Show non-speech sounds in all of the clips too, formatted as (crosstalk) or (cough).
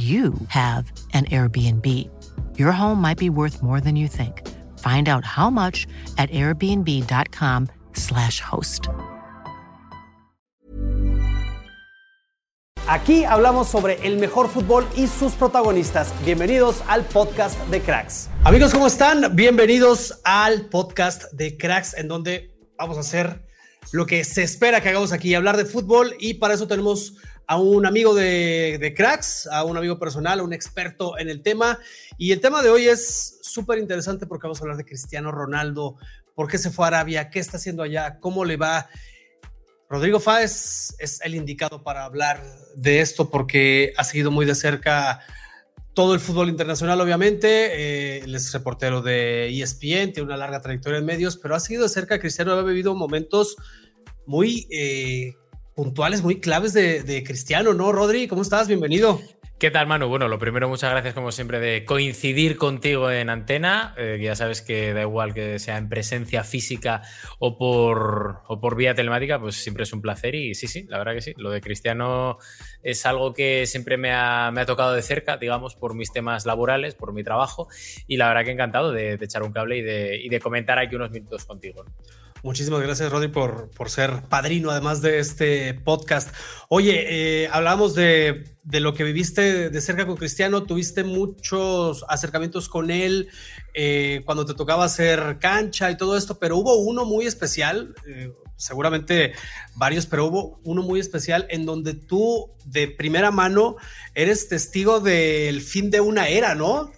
you have an Airbnb. Your home might be worth more than you think. Find out how much at airbnb.com/slash host. Aquí hablamos sobre el mejor fútbol y sus protagonistas. Bienvenidos al podcast de Cracks. Amigos, ¿cómo están? Bienvenidos al podcast de Cracks, en donde vamos a hacer lo que se espera que hagamos aquí, hablar de fútbol. Y para eso tenemos a un amigo de, Cracks, a un amigo personal, a un experto en el tema. Y el tema de hoy es súper interesante porque vamos a hablar de Cristiano Ronaldo, por qué se fue a Arabia, qué está haciendo allá, cómo le va. Rodrigo Fáez es el indicado para hablar de esto porque ha seguido muy de cerca todo el fútbol internacional, obviamente. Eh, él es reportero de ESPN, tiene una larga trayectoria en medios, pero ha seguido de cerca. Cristiano ha vivido momentos muy eh, puntuales, muy claves de, Cristiano, ¿no, Rodri? ¿Cómo estás? Bienvenido. ¿Qué tal, Manu? Bueno, lo primero, muchas gracias como siempre de coincidir contigo en antena. Eh, ya sabes que da igual que sea en presencia física o por, o por vía telemática, pues siempre es un placer y sí, sí, la verdad que sí. Lo de Cristiano es algo que siempre me ha, me ha tocado de cerca, digamos, por mis temas laborales, por mi trabajo y la verdad que encantado de, de echar un cable y de, y de comentar aquí unos minutos contigo. Muchísimas gracias, Rodri, por, por, ser padrino, además de este podcast. Oye, eh, hablamos de, de, lo que viviste de cerca con Cristiano, tuviste muchos acercamientos con él eh, cuando te tocaba hacer cancha y todo esto, pero hubo uno muy especial, eh, seguramente varios, pero hubo uno muy especial en donde tú de primera mano eres testigo del fin de una era, ¿no?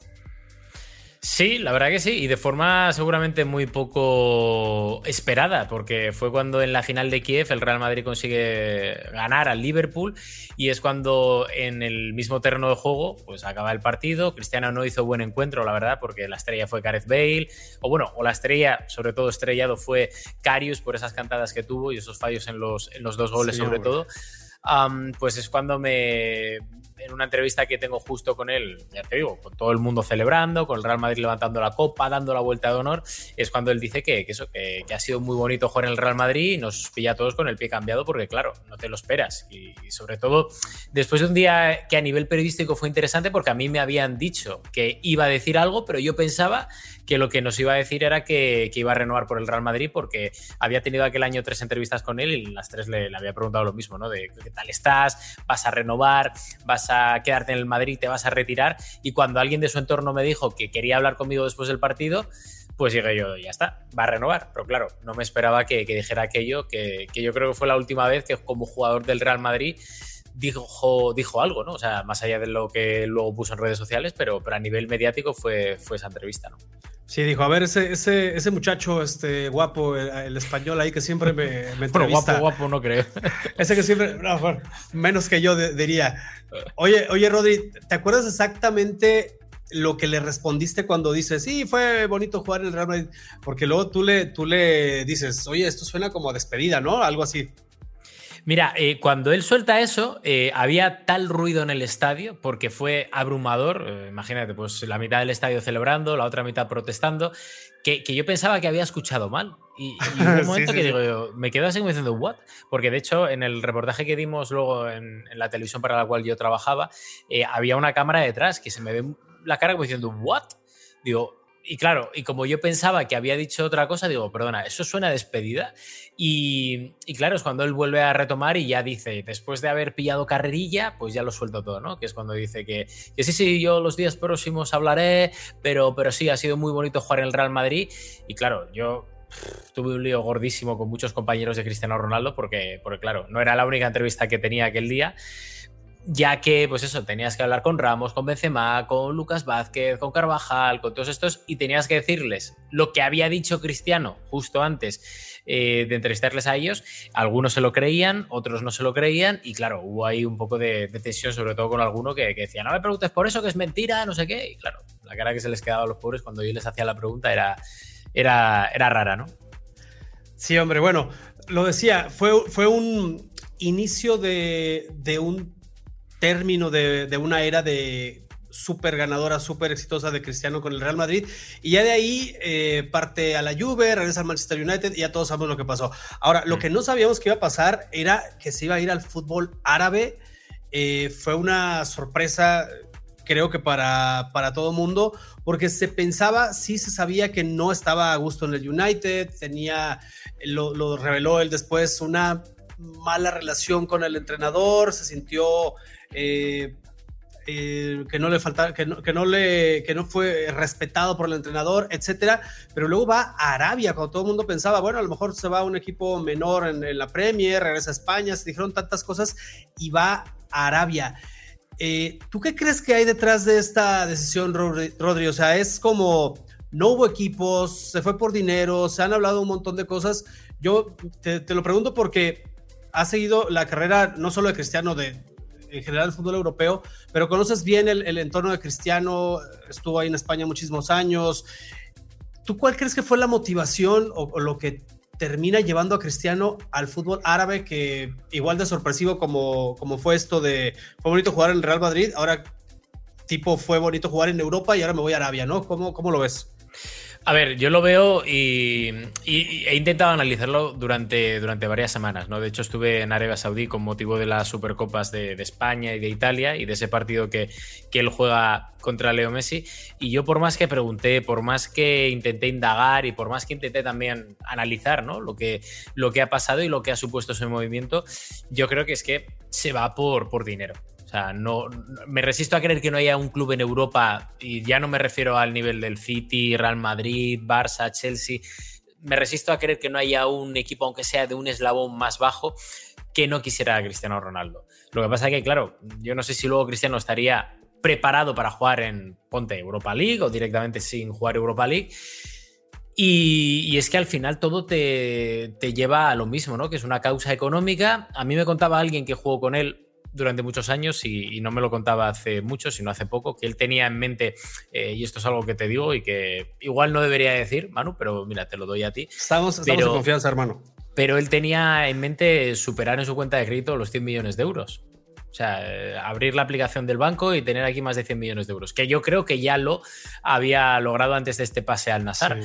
Sí, la verdad que sí, y de forma seguramente muy poco esperada, porque fue cuando en la final de Kiev el Real Madrid consigue ganar al Liverpool y es cuando en el mismo terreno de juego pues acaba el partido, Cristiano no hizo buen encuentro, la verdad, porque la estrella fue Gareth Bale, o bueno, o la estrella, sobre todo estrellado, fue Carius por esas cantadas que tuvo y esos fallos en los, en los dos goles sí, sobre hombre. todo. Um, pues es cuando me, en una entrevista que tengo justo con él, ya te digo, con todo el mundo celebrando, con el Real Madrid levantando la copa, dando la vuelta de honor, es cuando él dice que, que eso, que, que, ha sido muy bonito jugar en el Real Madrid y nos pilla a todos con el pie cambiado porque, claro, no te lo esperas. Y, y, sobre todo, después de un día que a nivel periodístico fue interesante porque a mí me habían dicho que iba a decir algo, pero yo pensaba que lo que nos iba a decir era que, que iba a renovar por el Real Madrid porque había tenido aquel año tres entrevistas con él y las tres le, le había preguntado lo mismo, ¿no? De qué tal estás, vas a renovar, vas a quedarte en el Madrid, te vas a retirar. Y cuando alguien de su entorno me dijo que quería hablar conmigo después del partido, pues llegué yo, ya está, va a renovar. Pero claro, no me esperaba que, dijera aquello, que, yo creo que fue la última vez que como jugador del Real Madrid dijo, algo, ¿no? O sea, más allá de lo que luego puso en redes sociales, pero, pero a nivel mediático fue, fue esa entrevista, ¿no? Sí, dijo, a ver, ese, ese, ese muchacho este, guapo, el, el, español ahí que siempre me, me (laughs) entrevista. Bueno, guapo, guapo no creo. (laughs) Ese que siempre, no, bueno, menos que yo de, diría. Oye, oye, Rodri, ¿te acuerdas exactamente lo que le respondiste cuando dices, sí, fue bonito jugar en el Real Madrid? Porque luego tú le, tú le dices, oye, esto suena como a despedida, ¿no? Algo así. Mira, eh, cuando él suelta eso, eh, había tal ruido en el estadio porque fue abrumador. Eh, imagínate, pues la mitad del estadio celebrando, la otra mitad protestando, que, que yo pensaba que había escuchado mal. Y, y hubo un (laughs) momento sí, que sí, digo yo, me quedo así como diciendo, ¿what? Porque de hecho, en el reportaje que dimos luego en, en la televisión para la cual yo trabajaba, había una cámara detrás que se me ve la cara como diciendo, ¿what? Digo, y claro, y como yo pensaba que había dicho otra cosa, digo, perdona, eso suena a despedida. Y, claro, es cuando él vuelve a retomar y ya dice, después de haber pillado carrerilla, pues ya lo suelto todo, ¿no? Que es cuando dice que, que sí, sí, yo los días próximos hablaré, pero, pero sí, ha sido muy bonito jugar en el Real Madrid. Y claro, yo tuve un lío gordísimo con muchos compañeros de Cristiano Ronaldo porque, porque, claro, no era la única entrevista que tenía aquel día ya que, pues eso, tenías que hablar con Ramos, con Benzema, con Lucas Vázquez, con Carvajal, con todos estos, y tenías que decirles lo que había dicho Cristiano justo antes eh, de entrevistarles a ellos. Algunos se lo creían, otros no se lo creían, y claro, hubo ahí un poco de, tensión, sobre todo con alguno que, decía, no me preguntes por eso, que es mentira, no sé qué, y claro, la cara que se les quedaba a los pobres cuando yo les hacía la pregunta era, era, era rara, ¿no? Sí, hombre, bueno, lo decía, fue, fue un inicio de, de un término de, una era de súper ganadora, súper exitosa de Cristiano con el Real Madrid. Y ya de ahí eh, parte a la Juve, regresa al Manchester United y ya todos sabemos lo que pasó. Ahora, lo que no sabíamos que iba a pasar era que se iba a ir al fútbol árabe. Eh, fue una sorpresa, creo que para, para todo mundo, porque se pensaba, sí se sabía que no estaba a gusto en el United, tenía, lo reveló él después, una mala relación con el entrenador, se sintió eh, eh, que no le falta, que no, que no le, que no fue respetado por el entrenador, etcétera. Pero luego va a Arabia, cuando todo el mundo pensaba, bueno, a lo mejor se va a un equipo menor en, la Premier, regresa a España, se dijeron tantas cosas y va a Arabia. Eh, ¿Tú qué crees que hay detrás de esta decisión, Rodri? O sea, es como no hubo equipos, se fue por dinero, se han hablado un montón de cosas. Yo te lo pregunto porque ha seguido la carrera no solo de Cristiano, de, en general el fútbol europeo, pero conoces bien el, entorno de Cristiano, estuvo ahí en España muchísimos años. ¿Tú cuál crees que fue la motivación o, lo que termina llevando a Cristiano al fútbol árabe, que igual de sorpresivo como, como fue esto de, fue bonito jugar en el Real Madrid, ahora tipo fue bonito jugar en Europa y ahora me voy a Arabia, ¿no? ¿Cómo, cómo lo ves? A ver, yo lo veo y, he intentado analizarlo durante, durante varias semanas, ¿no? De hecho, estuve en Arabia Saudí con motivo de las Supercopas de, España y de Italia y de ese partido que, que, él juega contra Leo Messi. Y yo, por más que pregunté, por más que intenté indagar y por más que intenté también analizar, ¿no? Lo que, lo que ha pasado y lo que ha supuesto ese movimiento, yo creo que es que se va por, por dinero sea, no, me resisto a creer que no haya un club en Europa, y ya no me refiero al nivel del City, Real Madrid, Barça, Chelsea, me resisto a creer que no haya un equipo, aunque sea de un eslabón más bajo, que no quisiera a Cristiano Ronaldo. Lo que pasa es que, claro, yo no sé si luego Cristiano estaría preparado para jugar en Ponte Europa League o directamente sin jugar Europa League. Y, es que al final todo te, te, lleva a lo mismo, ¿no? Que es una causa económica. A mí me contaba alguien que jugó con él durante muchos años y, no me lo contaba hace mucho, sino hace poco, que él tenía en mente, eh, y esto es algo que te digo y que igual no debería decir, Manu, pero mira, te lo doy a ti. Estamos, estamos en confianza, hermano. Pero él tenía en mente superar en su cuenta de crédito los 100 millones de euros. O sea, eh, abrir la aplicación del banco y tener aquí más de 100 millones de euros, que yo creo que ya lo había logrado antes de este pase al Nasar.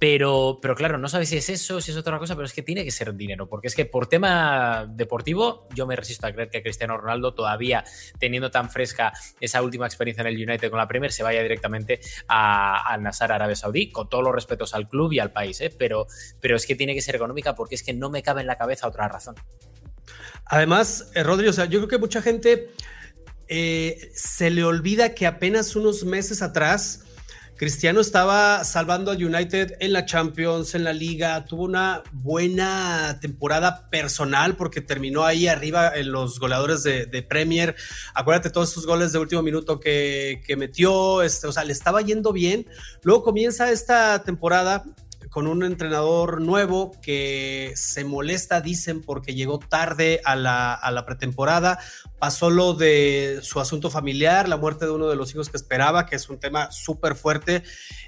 Pero, pero claro, no sabes si es eso, si es otra cosa, pero es que tiene que ser dinero, porque es que por tema deportivo yo me resisto a creer que Cristiano Ronaldo todavía teniendo tan fresca esa última experiencia en el United con la Premier se vaya directamente al Nasar Arabia Saudí, con todos los respetos al club y al país, ¿eh? pero, pero es que tiene que ser económica porque es que no me cabe en la cabeza otra razón. Además, eh, Rodrigo, o sea, yo creo que mucha gente eh, se le olvida que apenas unos meses atrás Cristiano estaba salvando al United en la Champions, en la liga, tuvo una buena temporada personal porque terminó ahí arriba en los goleadores de, Premier. Acuérdate todos esos goles de último minuto que, metió, este, o sea, le estaba yendo bien. Luego comienza esta temporada con un entrenador nuevo que se molesta, dicen, porque llegó tarde a la, pretemporada. Pasó lo de su asunto familiar, la muerte de uno de los hijos que esperaba, que es un tema súper fuerte.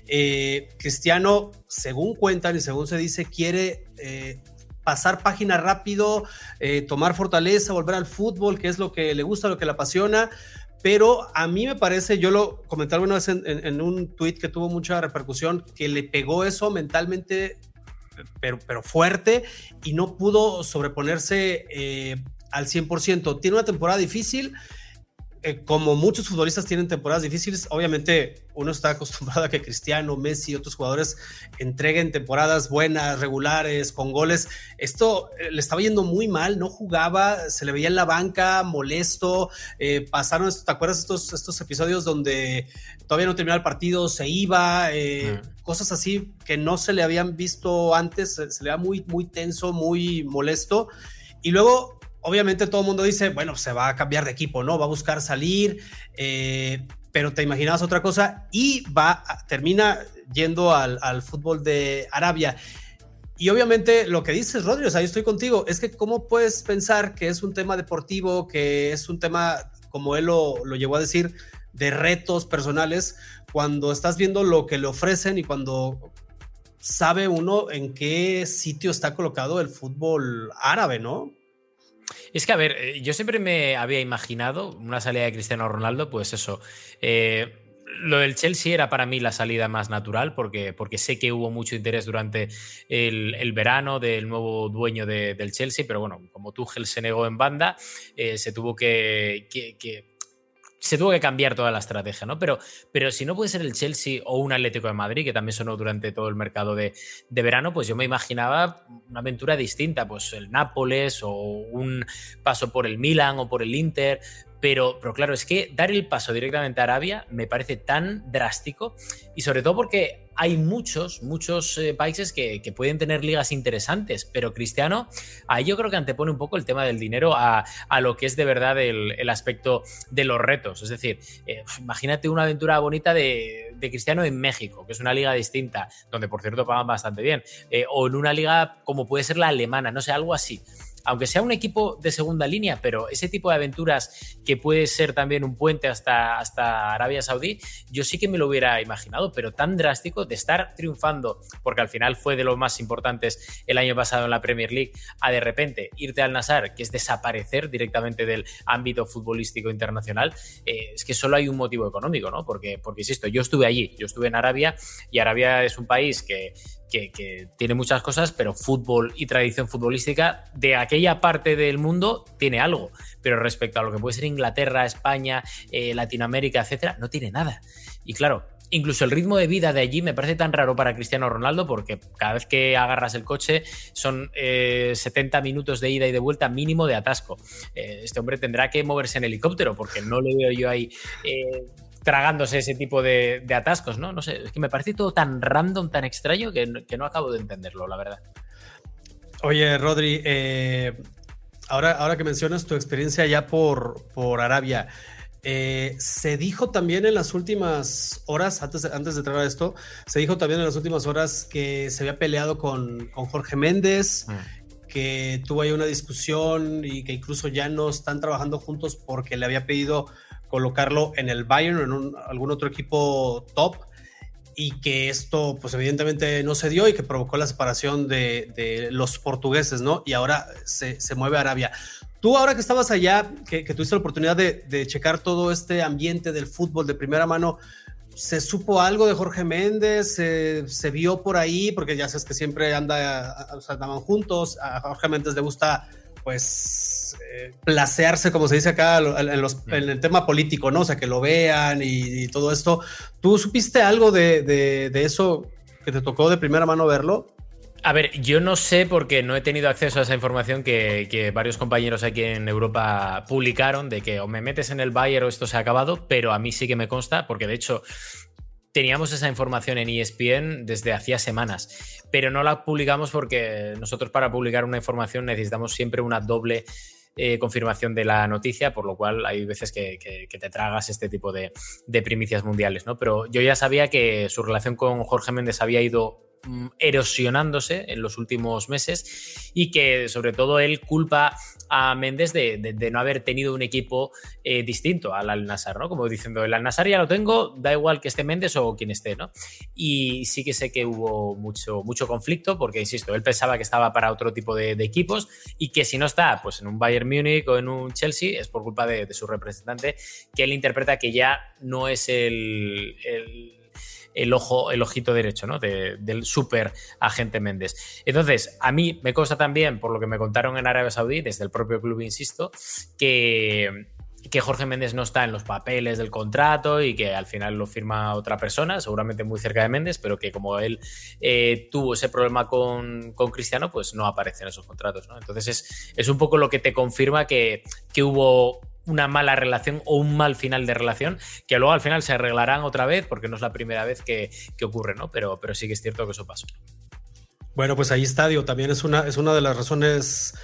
Eh, Cristiano, según cuentan y según se dice, quiere eh, pasar página rápido, eh, tomar fortaleza, volver al fútbol, que es lo que le gusta, lo que le apasiona pero a mí me parece, yo lo comenté alguna vez en, un tweet que tuvo mucha repercusión, que le pegó eso mentalmente, pero, pero fuerte, y no pudo sobreponerse eh, al 100%. Tiene una temporada difícil, eh, como muchos futbolistas tienen temporadas difíciles, obviamente uno está acostumbrado a que Cristiano, Messi y otros jugadores entreguen temporadas buenas, regulares, con goles. Esto eh, le estaba yendo muy mal, no jugaba, se le veía en la banca, molesto. Eh, pasaron, ¿te acuerdas estos, estos episodios donde todavía no terminaba el partido, se iba, mm. cosas así que no se le habían visto antes, se, se le veía muy, muy tenso, muy molesto. Y luego obviamente todo el mundo dice, bueno, se va a cambiar de equipo, ¿no? Va a buscar salir, eh, pero te imaginabas otra cosa y va, termina yendo al, fútbol de Arabia. Y obviamente lo que dices, Rodrigo, o sea, yo estoy contigo, es que cómo puedes pensar que es un tema deportivo, que es un tema, como él lo, lo llegó a decir, de retos personales, cuando estás viendo lo que le ofrecen y cuando sabe uno en qué sitio está colocado el fútbol árabe, ¿no? Es que, a ver, eh, yo siempre me había imaginado una salida de Cristiano Ronaldo, pues eso. Eh, lo del Chelsea era para mí la salida más natural porque, porque sé que hubo mucho interés durante el, verano del nuevo dueño del Chelsea, pero bueno, como Tuchel se negó en banda, eh, se tuvo que se tuvo que cambiar toda la estrategia, ¿no? Pero, pero si no puede ser el Chelsea o un Atlético de Madrid, que también sonó durante todo el mercado de, de, verano, pues yo me imaginaba una aventura distinta, pues el Nápoles o un paso por el Milan o por el Inter, pero, pero, claro, es que dar el paso directamente a Arabia me parece tan drástico y sobre todo porque hay muchos, muchos eh, países que, pueden tener ligas interesantes, pero Cristiano, ahí yo creo que antepone un poco el tema del dinero a, lo que es de verdad el, aspecto de los retos. Es decir, eh, imagínate una aventura bonita de, Cristiano en México, que es una liga distinta, donde por cierto pagan bastante bien, eh, o en una liga como puede ser la alemana, no sé, algo así aunque sea un equipo de segunda línea, pero ese tipo de aventuras que puede ser también un puente hasta, hasta Arabia Saudí, yo sí que me lo hubiera imaginado, pero tan drástico de estar triunfando, porque al final fue de los más importantes el año pasado en la Premier League, a de repente irte al Nasar, que es desaparecer directamente del ámbito futbolístico internacional, eh, es que solo hay un motivo económico, ¿no? Porque, porque, insisto, yo estuve allí, yo estuve en Arabia y Arabia es un país que que, tiene muchas cosas, pero fútbol y tradición futbolística de aquella parte del mundo tiene algo. Pero respecto a lo que puede ser Inglaterra, España, eh, Latinoamérica, etcétera, no tiene nada. Y claro, incluso el ritmo de vida de allí me parece tan raro para Cristiano Ronaldo porque cada vez que agarras el coche son 70 eh, minutos de ida y de vuelta mínimo de atasco. Eh, este hombre tendrá que moverse en helicóptero porque no le veo yo ahí tragándose ese tipo de, atascos, ¿no? No sé, es que me parece todo tan random, tan extraño que, no acabo de entenderlo, la verdad. Oye, Rodri, eh, ahora, ahora que mencionas tu experiencia ya por, por Arabia, eh, se dijo también en las últimas horas, antes de, antes de entrar a esto, se dijo también en las últimas horas que se había peleado con, Jorge Méndez, mm. que tuvo ahí una discusión y que incluso ya no están trabajando juntos porque le había pedido colocarlo en el Bayern o en algún otro equipo top y que esto pues evidentemente no se dio y que provocó la separación de, los portugueses, ¿no? Y ahora se, mueve a Arabia. Tú ahora que estabas allá, que, tuviste la oportunidad de, checar todo este ambiente del fútbol de primera mano, ¿se supo algo de Jorge Méndez? ¿Se, vio por ahí? Porque ya sabes que siempre anda, andaban juntos, a Jorge Méndez le gusta pues eh, placearse, como se dice acá en, los, en, el tema político, ¿no? O sea, que lo vean y, todo esto. ¿Tú supiste algo de, eso que te tocó de primera mano verlo? A ver, yo no sé porque no he tenido acceso a esa información que, varios compañeros aquí en Europa publicaron de que o me metes en el Bayer o esto se ha acabado, pero a mí sí que me consta porque de hecho teníamos esa información en ESPN desde hacía semanas, pero no la publicamos porque nosotros para publicar una información necesitamos siempre una doble eh, confirmación de la noticia, por lo cual hay veces que, te tragas este tipo de, primicias mundiales, ¿no? Pero yo ya sabía que su relación con Jorge Méndez había ido Mm, erosionándose en los últimos meses y que sobre todo él culpa a Méndez de, no haber tenido un equipo eh, distinto al Al Nassr, ¿no? Como diciendo, el Al Nassr ya lo tengo, da igual que esté Méndez o quien esté, ¿no? Y sí que sé que hubo mucho, mucho conflicto porque, insisto, él pensaba que estaba para otro tipo de, equipos y que si no está pues en un Bayern Múnich o en un Chelsea es por culpa de, su representante que él interpreta que ya no es el el ojo, el ojito derecho, ¿no? del super agente Méndez. Entonces, a mí me consta también, por lo que me contaron en Arabia Saudí, desde el propio club, insisto, que que Jorge Méndez no está en los papeles del contrato y que al final lo firma otra persona, seguramente muy cerca de Méndez, pero que como él eh, tuvo ese problema con, Cristiano, pues no aparece en esos contratos. Entonces es, es, un poco lo que te confirma que, que hubo una mala relación o un mal final de relación, que luego al final se arreglarán otra vez, porque no es la primera vez que, ocurre, ¿no? Pero, pero sí que es cierto que eso pasó. Bueno, pues ahí estadio también es una, es una de las razones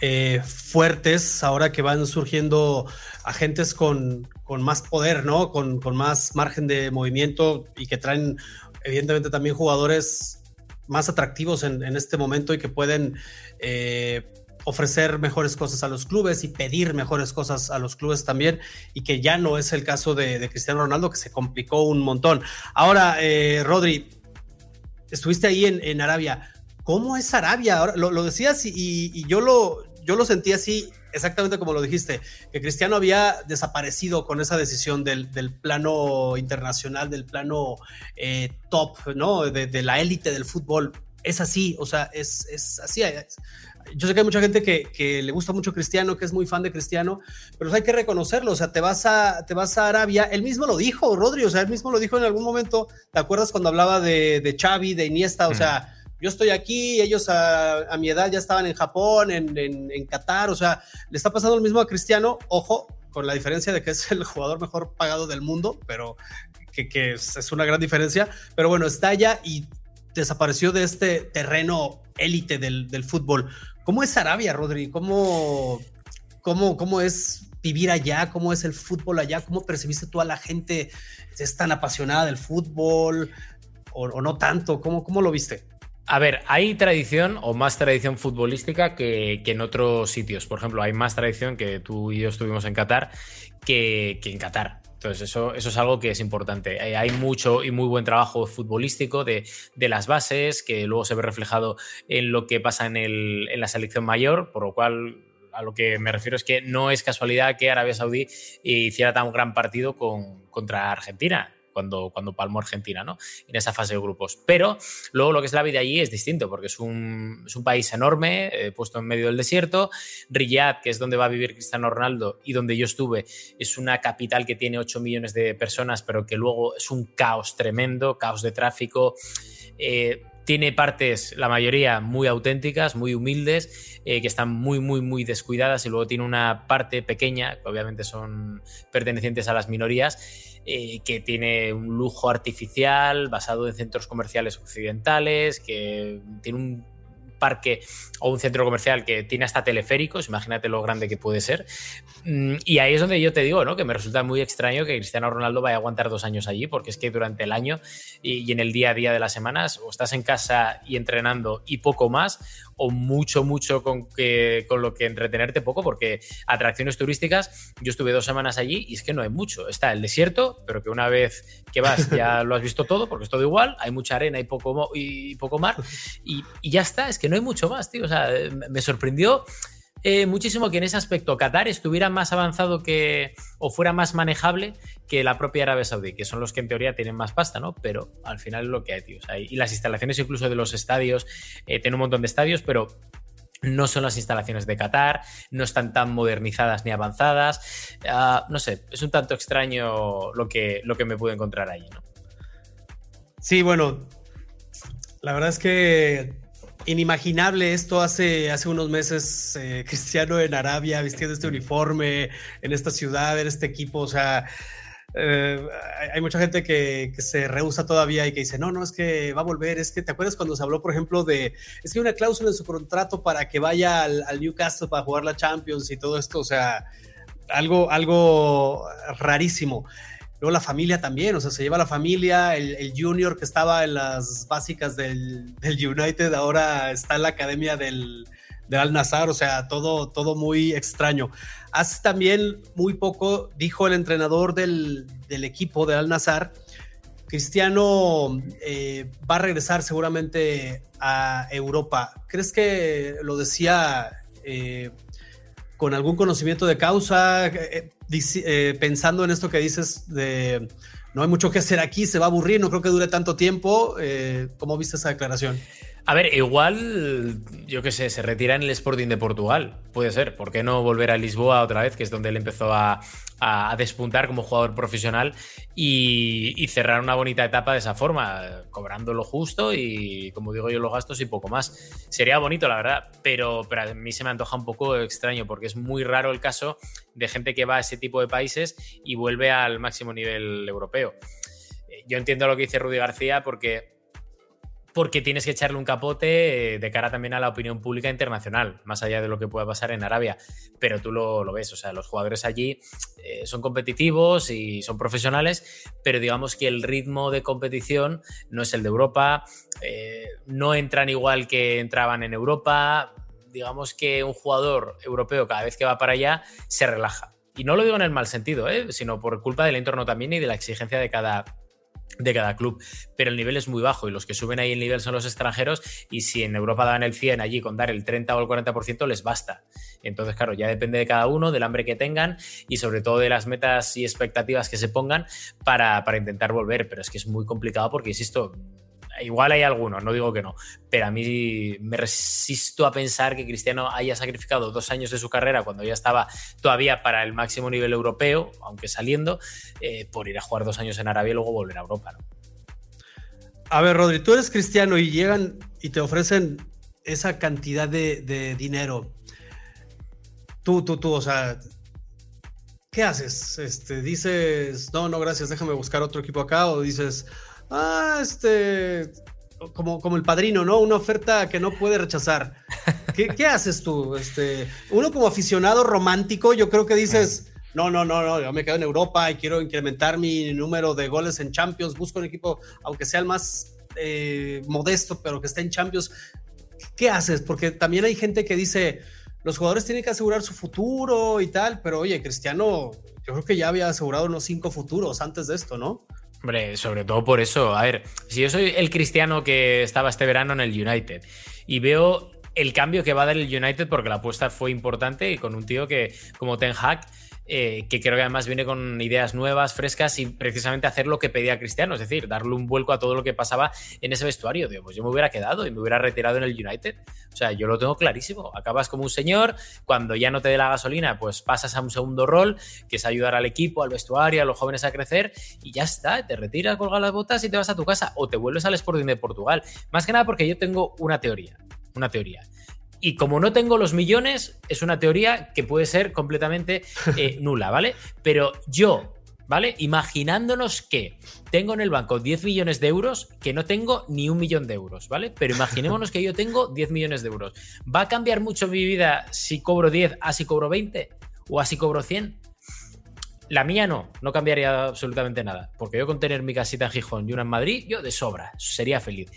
eh, fuertes ahora que van surgiendo agentes con, con más poder, ¿no? Con, con, más margen de movimiento y que traen evidentemente también jugadores más atractivos en, en este momento y que pueden eh, ofrecer mejores cosas a los clubes y pedir mejores cosas a los clubes también y que ya no es el caso de, Cristiano Ronaldo que se complicó un montón. Ahora, eh, Rodri, estuviste ahí en, en Arabia. ¿Cómo es Arabia? Ahora, lo, decías y, yo, lo, yo lo sentí así, exactamente como lo dijiste, que Cristiano había desaparecido con esa decisión del, plano internacional, del plano eh, top, ¿no? De, la élite del fútbol. Es así, o sea, es, es así. Yo sé que hay mucha gente que, le gusta mucho Cristiano, que es muy fan de Cristiano, pero hay que reconocerlo, o sea, te vas a, te vas a Arabia, él mismo lo dijo, Rodri, o sea, él mismo lo dijo en algún momento, ¿te acuerdas cuando hablaba de, de Xavi, de Iniesta? O mm. sea, yo estoy aquí, ellos a, mi edad ya estaban en Japón, en, en, Qatar, o sea, le está pasando lo mismo a Cristiano, ojo, con la diferencia de que es el jugador mejor pagado del mundo, pero que, que es, una gran diferencia, pero bueno, está allá y desapareció de este terreno élite del, del, fútbol. ¿Cómo es Arabia, Rodri? ¿Cómo, cómo, ¿Cómo es vivir allá? ¿Cómo es el fútbol allá? ¿Cómo percibiste tú a la gente? ¿Es tan apasionada del fútbol o, o no tanto? ¿Cómo, ¿Cómo lo viste? A ver, hay tradición o más tradición futbolística que, en otros sitios. Por ejemplo, hay más tradición que tú y yo estuvimos en Qatar que, en Qatar. Entonces, eso, eso, es algo que es importante. Eh, hay mucho y muy buen trabajo futbolístico de, las bases, que luego se ve reflejado en lo que pasa en, el, en la selección mayor, por lo cual a lo que me refiero es que no es casualidad que Arabia Saudí hiciera tan gran partido con, contra Argentina cuando, cuando palmó Argentina, ¿no? En esa fase de grupos. Pero luego lo que es la vida allí es distinto, porque es un, es un país enorme, eh, puesto en medio del desierto. Riyadh, que es donde va a vivir Cristiano Ronaldo y donde yo estuve, es una capital que tiene 8 millones de personas, pero que luego es un caos tremendo, caos de tráfico. Eh, tiene partes, la mayoría, muy auténticas, muy humildes, eh, que están muy, muy, muy descuidadas y luego tiene una parte pequeña, que obviamente son pertenecientes a las minorías, eh, que tiene un lujo artificial basado en centros comerciales occidentales, que tiene un parque o un centro comercial que tiene hasta teleféricos, imagínate lo grande que puede ser. Mm, y ahí es donde yo te digo, ¿no? Que me resulta muy extraño que Cristiano Ronaldo vaya a aguantar dos años allí, porque es que durante el año y, en el día a día de las semanas, o estás en casa y entrenando y poco más, o mucho, mucho con, que, con lo que entretenerte poco, porque atracciones turísticas, yo estuve dos semanas allí y es que no hay mucho. Está el desierto, pero que una vez que vas ya lo has visto todo, porque es todo igual, hay mucha arena y poco, y poco mar, y, y ya está, es que no hay mucho más, tío. O sea, me sorprendió eh, muchísimo que en ese aspecto Qatar estuviera más avanzado que o fuera más manejable que la propia Arabia Saudí, que son los que en teoría tienen más pasta, ¿no? Pero al final es lo que hay, tío. y las instalaciones incluso de los estadios, eh, tienen un montón de estadios, pero no son las instalaciones de Qatar, no están tan modernizadas ni avanzadas. Ah, no sé, es un tanto extraño lo que, lo que me pude encontrar ahí, ¿no? Sí, bueno, la verdad es que inimaginable esto hace, hace unos meses, eh, (laughs) Cristiano en Arabia vistiendo este uniforme, en esta ciudad, en este equipo, o sea, eh, hay mucha gente que, se rehúsa todavía y que dice, no, no, es que va a volver, es que te acuerdas cuando se habló, por ejemplo, de, es que hay una cláusula en su contrato para que vaya al, al Newcastle para jugar la Champions y todo esto, o sea, algo, algo rarísimo. Luego la familia también, o sea, se lleva la familia, el, junior que estaba en las básicas del, United, ahora está en la academia del, Al Nazar, o sea, todo, todo muy extraño. Hace también muy poco dijo el entrenador del, equipo de Al Nazar, Cristiano eh, va a regresar seguramente a Europa. ¿Crees que lo decía eh, con algún conocimiento de causa? Eh, eh, pensando en esto que dices de no hay mucho que hacer aquí, se va a aburrir, no creo que dure tanto tiempo. Eh, ¿Cómo viste esa declaración? A ver, igual, yo qué sé, se retira en el Sporting de Portugal. Puede ser. ¿Por qué no volver a Lisboa otra vez, que es donde él empezó a, despuntar como jugador profesional y, cerrar una bonita etapa de esa forma, cobrando lo justo y, como digo yo, los gastos y poco más? Sería bonito, la verdad, pero, pero a mí se me antoja un poco extraño porque es muy raro el caso de gente que va a ese tipo de países y vuelve al máximo nivel europeo. Eh, yo entiendo lo que dice Rudy García porque porque tienes que echarle un capote eh, de cara también a la opinión pública internacional, más allá de lo que pueda pasar en Arabia. Pero tú lo, ves, o sea, los jugadores allí eh, son competitivos y son profesionales, pero digamos que el ritmo de competición no es el de Europa, eh, no entran igual que entraban en Europa. Digamos que un jugador europeo cada vez que va para allá se relaja. Y no lo digo en el mal sentido, sino por culpa del entorno también y de la exigencia de cada, de cada club, pero el nivel es muy bajo y los que suben ahí el nivel son los extranjeros y si en Europa dan el 100 allí con dar el 30 o el 40% les basta. Entonces, claro, ya depende de cada uno, del hambre que tengan y sobre todo de las metas y expectativas que se pongan para, para intentar volver, pero es que es muy complicado porque, insisto, Igual hay algunos, no digo que no, pero a mí me resisto a pensar que Cristiano haya sacrificado dos años de su carrera cuando ya estaba todavía para el máximo nivel europeo, aunque saliendo, eh, por ir a jugar dos años en Arabia y luego volver a Europa. A ver, Rodri, tú eres cristiano y llegan y te ofrecen esa cantidad de, dinero. Tú, tú, tú, o sea, ¿qué haces? Este, dices, no, no, gracias, déjame buscar otro equipo acá, o dices, ah, este, como, como el padrino, ¿no? Una oferta que no puede rechazar. ¿Qué, haces tú? Este, uno como aficionado romántico, yo creo que dices, no, no, no, no, yo me quedo en Europa y quiero incrementar mi número de goles en Champions, busco un equipo, aunque sea el más eh, modesto, pero que esté en Champions. ¿Qué haces? Porque también hay gente que dice, los jugadores tienen que asegurar su futuro y tal, pero oye, Cristiano, yo creo que ya había asegurado unos cinco futuros antes de esto, ¿no? Hombre, sobre todo por eso. A ver, si yo soy el cristiano que estaba este verano en el United y veo el cambio que va a dar el United porque la apuesta fue importante y con un tío que como Ten Hag eh, que creo que además viene con ideas nuevas, frescas y precisamente hacer lo que pedía Cristiano, es decir, darle un vuelco a todo lo que pasaba en ese vestuario. Digo, pues yo me hubiera quedado y me hubiera retirado en el United. O sea, yo lo tengo clarísimo. Acabas como un señor, cuando ya no te dé la gasolina, pues pasas a un segundo rol, que es ayudar al equipo, al vestuario, a los jóvenes a crecer y ya está, te retiras, colgas las botas y te vas a tu casa o te vuelves al Sporting de Portugal. Más que nada porque yo tengo una teoría, una teoría. Y como no tengo los millones, es una teoría que puede ser completamente eh, (laughs) nula, ¿vale? Pero yo, ¿vale? Imaginándonos que tengo en el banco 10 millones de euros, que no tengo ni un millón de euros, ¿vale? Pero imaginémonos que yo tengo 10 millones de euros. ¿Va a cambiar mucho mi vida si cobro 10 a si cobro 20? ¿O así cobro 100? La mía no, no cambiaría absolutamente nada. Porque yo con tener mi casita en Gijón y una en Madrid, yo de sobra, sería feliz.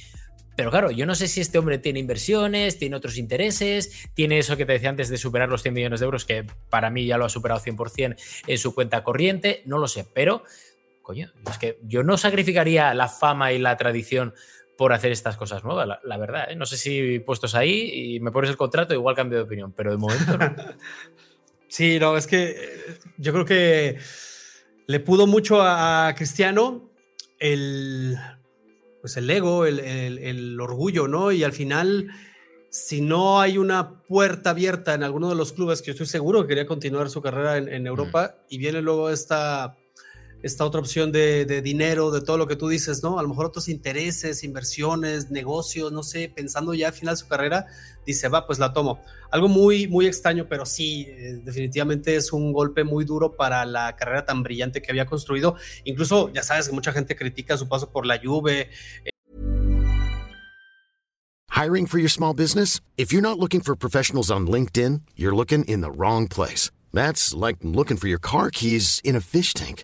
Pero claro, yo no sé si este hombre tiene inversiones, tiene otros intereses, tiene eso que te decía antes de superar los 100 millones de euros, que para mí ya lo ha superado 100% en su cuenta corriente, no lo sé, pero, coño, es que yo no sacrificaría la fama y la tradición por hacer estas cosas nuevas, la, verdad. ¿eh? No sé si puestos ahí y me pones el contrato, igual cambio de opinión, pero de momento no. (laughs) sí, no, es que eh, yo creo que le pudo mucho a Cristiano el pues el ego, el, orgullo, ¿no? Y al final, si no hay una puerta abierta en alguno de los clubes que yo estoy seguro que quería continuar su carrera en, Europa y viene luego esta esta otra opción de, dinero, de todo lo que tú dices, ¿no? A lo mejor otros intereses, inversiones, negocios, no sé, pensando ya al final de su carrera, dice, va, pues la tomo. Algo muy, muy extraño, pero sí, eh, definitivamente es un golpe muy duro para la carrera tan brillante que había construido. Incluso, ya sabes mucha gente critica su paso por la Juve. Hiring for your small business? If you're not looking for professionals on LinkedIn, you're looking in the wrong place. That's like looking for your car keys in a fish tank.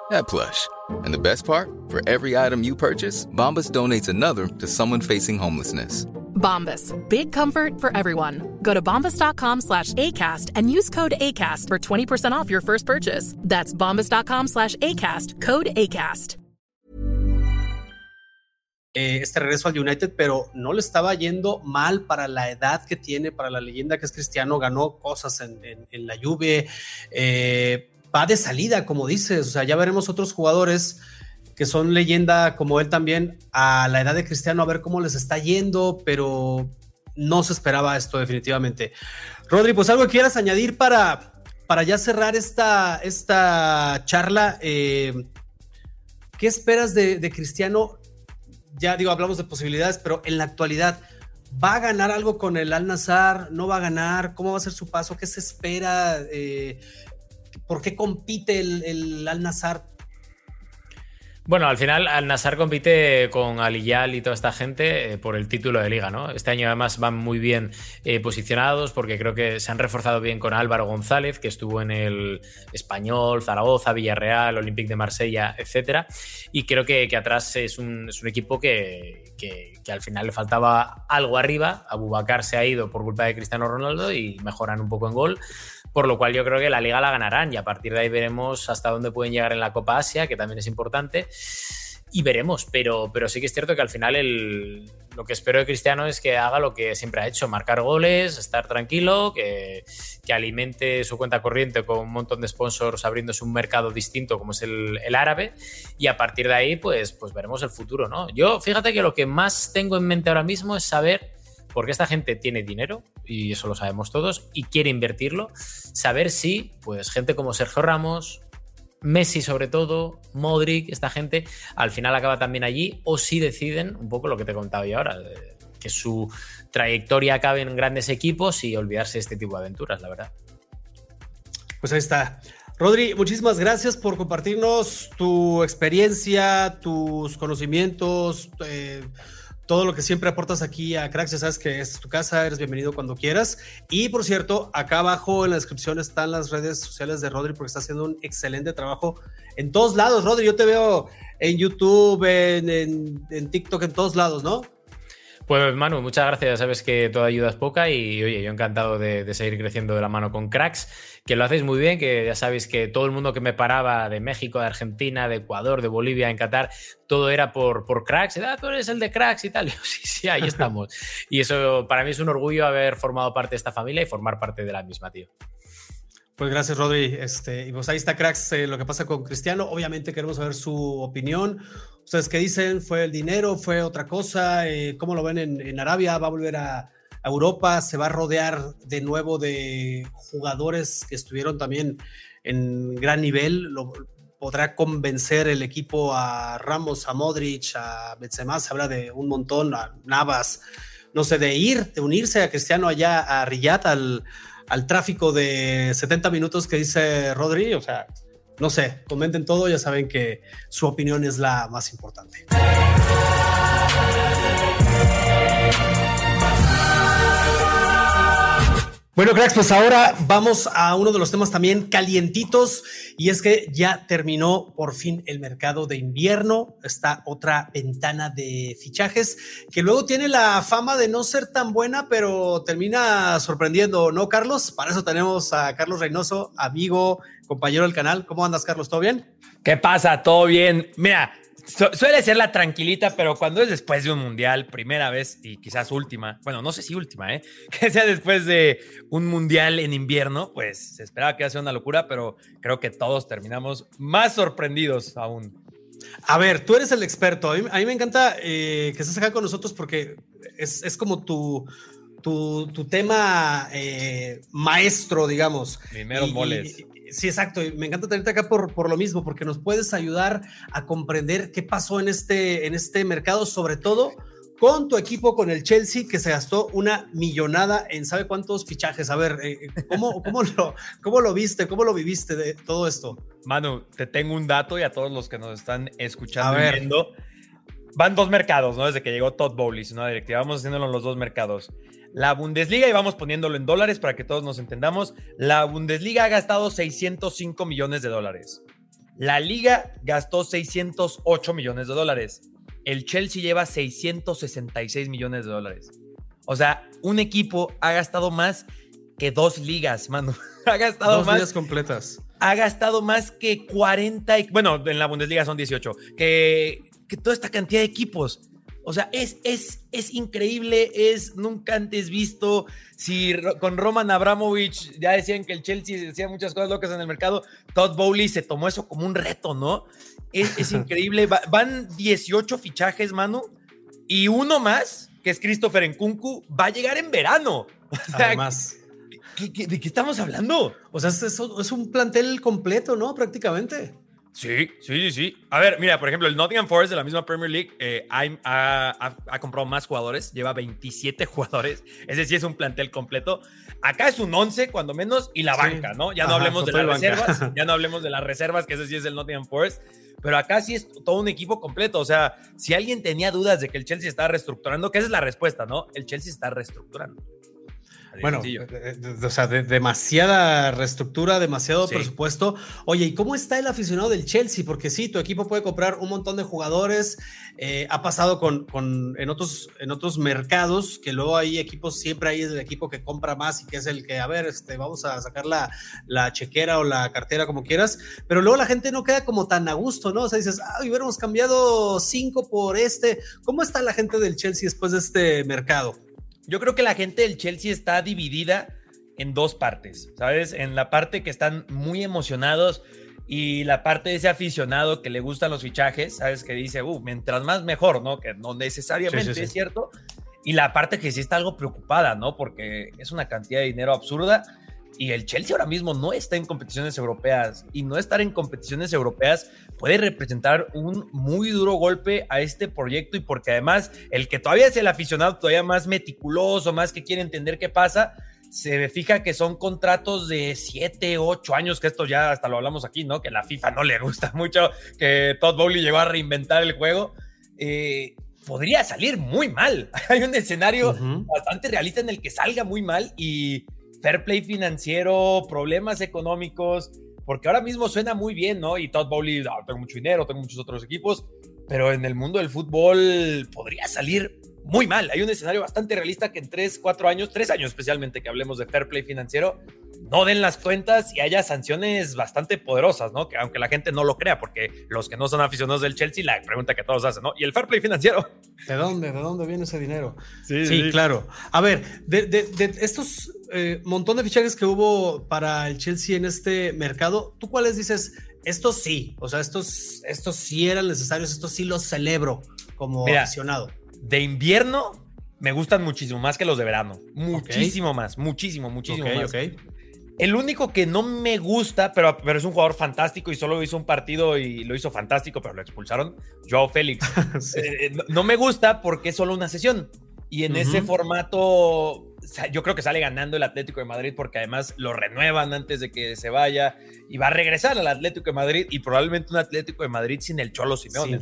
that plush. And the best part? For every item you purchase, Bombas donates another to someone facing homelessness. Bombas. Big comfort for everyone. Go to bombas.com slash ACAST and use code ACAST for 20% off your first purchase. That's bombas.com slash ACAST. Code ACAST. Eh, este regreso al United, pero no le estaba yendo mal para la edad que tiene, para la leyenda que es Cristiano, ganó cosas en, en, en la Juve, eh, va de salida, como dices, o sea, ya veremos otros jugadores que son leyenda como él también a la edad de Cristiano, a ver cómo les está yendo, pero no se esperaba esto definitivamente. Rodri, pues algo que quieras añadir para, para ya cerrar esta, esta charla. Eh, ¿Qué esperas de, Cristiano? Ya digo, hablamos de posibilidades, pero en la actualidad, ¿va a ganar algo con el Al Nazar? ¿No va a ganar? ¿Cómo va a ser su paso? ¿Qué se espera? Eh, ¿Por qué compite el, el Al Nazar bueno, al final Al Nassr compite con Aliyal y toda esta gente eh, por el título de liga, ¿no? Este año además van muy bien eh, posicionados porque creo que se han reforzado bien con Álvaro González, que estuvo en el Español, Zaragoza, Villarreal, Olympique de Marsella, etcétera. Y creo que, atrás es un, equipo que, que, al final le faltaba algo arriba. Abubakar se ha ido por culpa de Cristiano Ronaldo y mejoran un poco en gol por lo cual yo creo que la liga la ganarán y a partir de ahí veremos hasta dónde pueden llegar en la Copa Asia, que también es importante, y veremos, pero, pero sí que es cierto que al final el, lo que espero de Cristiano es que haga lo que siempre ha hecho, marcar goles, estar tranquilo, que, que alimente su cuenta corriente con un montón de sponsors abriéndose un mercado distinto como es el, el, árabe, y a partir de ahí pues, pues veremos el futuro, ¿no? Yo fíjate que lo que más tengo en mente ahora mismo es saber porque esta gente tiene dinero, y eso lo sabemos todos, y quiere invertirlo, saber si, pues, gente como Sergio Ramos, Messi sobre todo, Modric, esta gente, al final acaba también allí, o si deciden, un poco lo que te he contado yo ahora, que su trayectoria acabe en grandes equipos y olvidarse de este tipo de aventuras, la verdad. Pues ahí está. Rodri, muchísimas gracias por compartirnos tu experiencia, tus conocimientos, eh, todo lo que siempre aportas aquí a Cracks, ya sabes que es tu casa, eres bienvenido cuando quieras. Y por cierto, acá abajo en la descripción están las redes sociales de Rodri porque está haciendo un excelente trabajo en todos lados. Rodri, yo te veo en YouTube, en, en, en TikTok, en todos lados, ¿no? Pues Manu, muchas gracias. Sabes que toda ayuda es poca y oye, yo encantado de, seguir creciendo de la mano con cracks, que lo hacéis muy bien, que ya sabéis que todo el mundo que me paraba de México, de Argentina, de Ecuador, de Bolivia, en Qatar, todo era por, por cracks. Ah, tú eres el de cracks y tal. (laughs) Sí, sí, ahí estamos. y eso para mí es un orgullo haber formado parte de esta familia y formar parte de la misma, tío. Pues gracias, Rodri. Este, y pues ahí está, cracks, eh, lo que pasa con Cristiano. Obviamente queremos saber su opinión. ¿Ustedes qué dicen? ¿Fue el dinero? ¿Fue otra cosa? Eh, ¿Cómo lo ven en, Arabia? ¿Va a volver a, a, Europa? ¿Se va a rodear de nuevo de jugadores que estuvieron también en gran nivel? ¿Lo, ¿Podrá convencer el equipo a Ramos, a Modric, a Benzema? Se habla de un montón, a Navas, no sé, de ir, de unirse a Cristiano allá a Riyadh, al al tráfico de 70 minutos que dice Rodri, o sea, no sé, comenten todo, ya saben que su opinión es la más importante. Bueno, cracks, pues ahora vamos a uno de los temas también calientitos y es que ya terminó por fin el mercado de invierno, esta otra ventana de fichajes que luego tiene la fama de no ser tan buena, pero termina sorprendiendo, ¿no, Carlos? Para eso tenemos a Carlos Reynoso, amigo, compañero del canal. ¿Cómo andas, Carlos? ¿Todo bien? ¿Qué pasa? ¿Todo bien? Mira, suele ser la tranquilita, pero cuando es después de un mundial, primera vez y quizás última, bueno, no sé si última, ¿eh? (laughs) que sea después de un mundial en invierno, pues se esperaba que sea una locura, pero creo que todos terminamos más sorprendidos aún. A ver, tú eres el experto. A mí, me encanta eh, que estés acá con nosotros porque es, como tu, tu, tema eh, maestro, digamos. Primeros moles. Sí, exacto. me encanta tenerte acá por, por lo mismo, porque nos puedes ayudar a comprender qué pasó en este, en este mercado, sobre todo con tu equipo, con el Chelsea, que se gastó una millonada en sabe cuántos fichajes. A ver, eh, eh, ¿cómo, (laughs) cómo, lo, ¿cómo lo viste? ¿Cómo lo viviste de todo esto? Manu, te tengo un dato y a todos los que nos están escuchando y viendo. Van dos mercados, ¿no? Desde que llegó Todd Bowley, una directiva. Vamos haciéndolo en los dos mercados. La Bundesliga, y vamos poniéndolo en dólares para que todos nos entendamos, la Bundesliga ha gastado 605 millones de dólares. La Liga gastó 608 millones de dólares. El Chelsea lleva 666 millones de dólares. O sea, un equipo ha gastado más que dos ligas, mano. (laughs) Ha gastado dos más. ligas completas. Ha gastado más que 40. bueno, en la Bundesliga son 18. Que, que toda esta cantidad de equipos. O sea, es, es, es increíble, es nunca antes visto. Si con Roman Abramovich ya decían que el Chelsea hacía muchas cosas locas en el mercado, Todd Bowley se tomó eso como un reto, ¿no? Es, (laughs) increíble. van 18 fichajes, Manu, y uno más, que es Christopher Nkunku, va a llegar en verano. (laughs) Además. de qué estamos hablando? O sea, es, es un plantel completo, ¿no? Prácticamente. Sí, sí, sí. A ver, mira, por ejemplo, el Nottingham Forest de la misma Premier League eh, ha, comprado más jugadores, lleva 27 (laughs) jugadores, ese sí es un plantel completo. Acá es un 11, cuando menos, y la banca, ¿no? Ya no hablemos de las reservas, (laughs) ya no hablemos de las reservas, que ese sí es el Nottingham Forest, pero acá sí es todo un equipo completo. O sea, si alguien tenía dudas de que el Chelsea está reestructurando, que esa es la respuesta, ¿no? El Chelsea está reestructurando. Bueno, eh, eh, o sea, demasiada reestructura, demasiado presupuesto. Oye, ¿y cómo está el aficionado del Chelsea? Porque sí, tu equipo puede comprar un montón de jugadores. Eh, ha pasado con, con, en, otros, en otros mercados que luego hay equipos, siempre hay el equipo que compra más y que es el que, a ver, este, vamos a sacar la, la chequera o la cartera como quieras. Pero luego la gente no queda como tan a gusto, ¿no? O sea, dices, ah, hubiéramos cambiado cinco por este. ¿Cómo está la gente del Chelsea después de este mercado? Yo creo que la gente del Chelsea está dividida en dos partes, ¿sabes? En la parte que están muy emocionados y la parte de ese aficionado que le gustan los fichajes, ¿sabes? Que dice, uh, mientras más mejor, ¿no? Que no necesariamente es cierto. Y la parte que sí está algo preocupada, ¿no? Porque es una cantidad de dinero absurda y el Chelsea ahora mismo no está en competiciones europeas y no estar en competiciones europeas puede representar un muy duro golpe a este proyecto y porque además el que todavía es el aficionado todavía más meticuloso, más que quiere entender qué pasa, se fija que son contratos de 7, 8 años, que esto ya hasta lo hablamos aquí, ¿no? Que la FIFA no le gusta (laughs) mucho, que Todd Bowley llegó a reinventar el juego. Eh, podría salir muy mal. (laughs) Hay un escenario bastante realista en el que salga muy mal y fair play financiero, problemas económicos, porque ahora mismo suena muy bien, ¿no? Y Todd Bowley, ah, tengo mucho dinero, tengo muchos otros equipos, pero en el mundo del fútbol podría salir muy mal. Hay un escenario bastante realista que en tres, cuatro años, tres años especialmente que hablemos de fair play financiero, no den las cuentas y haya sanciones bastante poderosas, ¿no? Que aunque la gente no lo crea, porque los que no son aficionados del Chelsea, la pregunta que todos hacen, ¿no? ¿Y el fair play financiero? ¿De dónde? ¿De dónde viene ese dinero? Sí, sí, claro. A ver, de, estos eh, montón de fichajes que hubo para el Chelsea en este mercado, ¿tú cuáles dices? Estos sí, o sea, estos, estos sí eran necesarios, estos sí los celebro como aficionado de invierno me gustan muchísimo más que los de verano. Muchísimo más, muchísimo, muchísimo más. El único que no me gusta, pero, pero es un jugador fantástico y solo hizo un partido y lo hizo fantástico, pero lo expulsaron, Joao Félix. (laughs) Eh, eh, no, me gusta porque es solo una sesión. Y en ese formato yo creo que sale ganando el Atlético de Madrid porque además lo renuevan antes de que se vaya y va a regresar al Atlético de Madrid y probablemente un Atlético de Madrid sin el Cholo Simeone,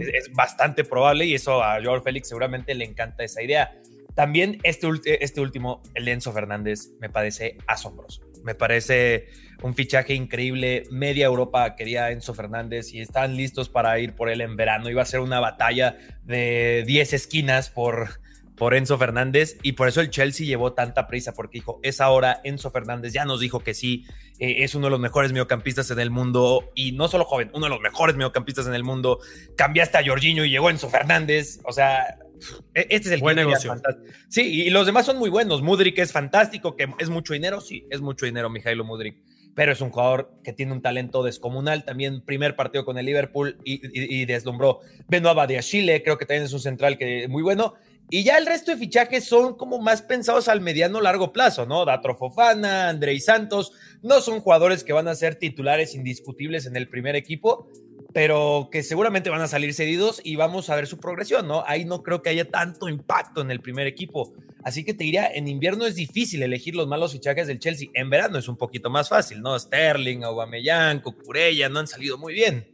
es, bastante probable y eso a Joao Félix seguramente le encanta esa idea. También este, este último, el Enzo Fernández, me parece asombroso. Me parece un fichaje increíble. Media Europa quería Enzo Fernández y están listos para ir por él en verano. Iba a ser una batalla de 10 esquinas por, por Enzo Fernández y por eso el Chelsea llevó tanta prisa porque dijo, es ahora Enzo Fernández, ya nos dijo que sí, eh, es uno de los mejores mediocampistas en el mundo y no solo joven, uno de los mejores mediocampistas en el mundo, cambiaste a Jorginho y llegó Enzo Fernández, o sea, e, este es el buen negocio. Sí, y los demás son muy buenos, Mudrik es fantástico, que es mucho dinero, sí, es mucho dinero Mijailo Mudrik pero es un jugador que tiene un talento descomunal. También primer partido con el Liverpool y, y, y deslumbró. Benoit Chile, creo que también es un central que muy bueno. Y ya el resto de fichajes son como más pensados al mediano largo plazo, ¿no? Datro Fofana, Andrei Santos, no son jugadores que van a ser titulares indiscutibles en el primer equipo, pero que seguramente van a salir cedidos y vamos a ver su progresión, ¿no? Ahí no creo que haya tanto impacto en el primer equipo. Así que te diría, en invierno es difícil elegir los malos fichajes del Chelsea. En verano es un poquito más fácil, ¿no? Sterling, Aubameyang, Cucurella no han salido muy bien.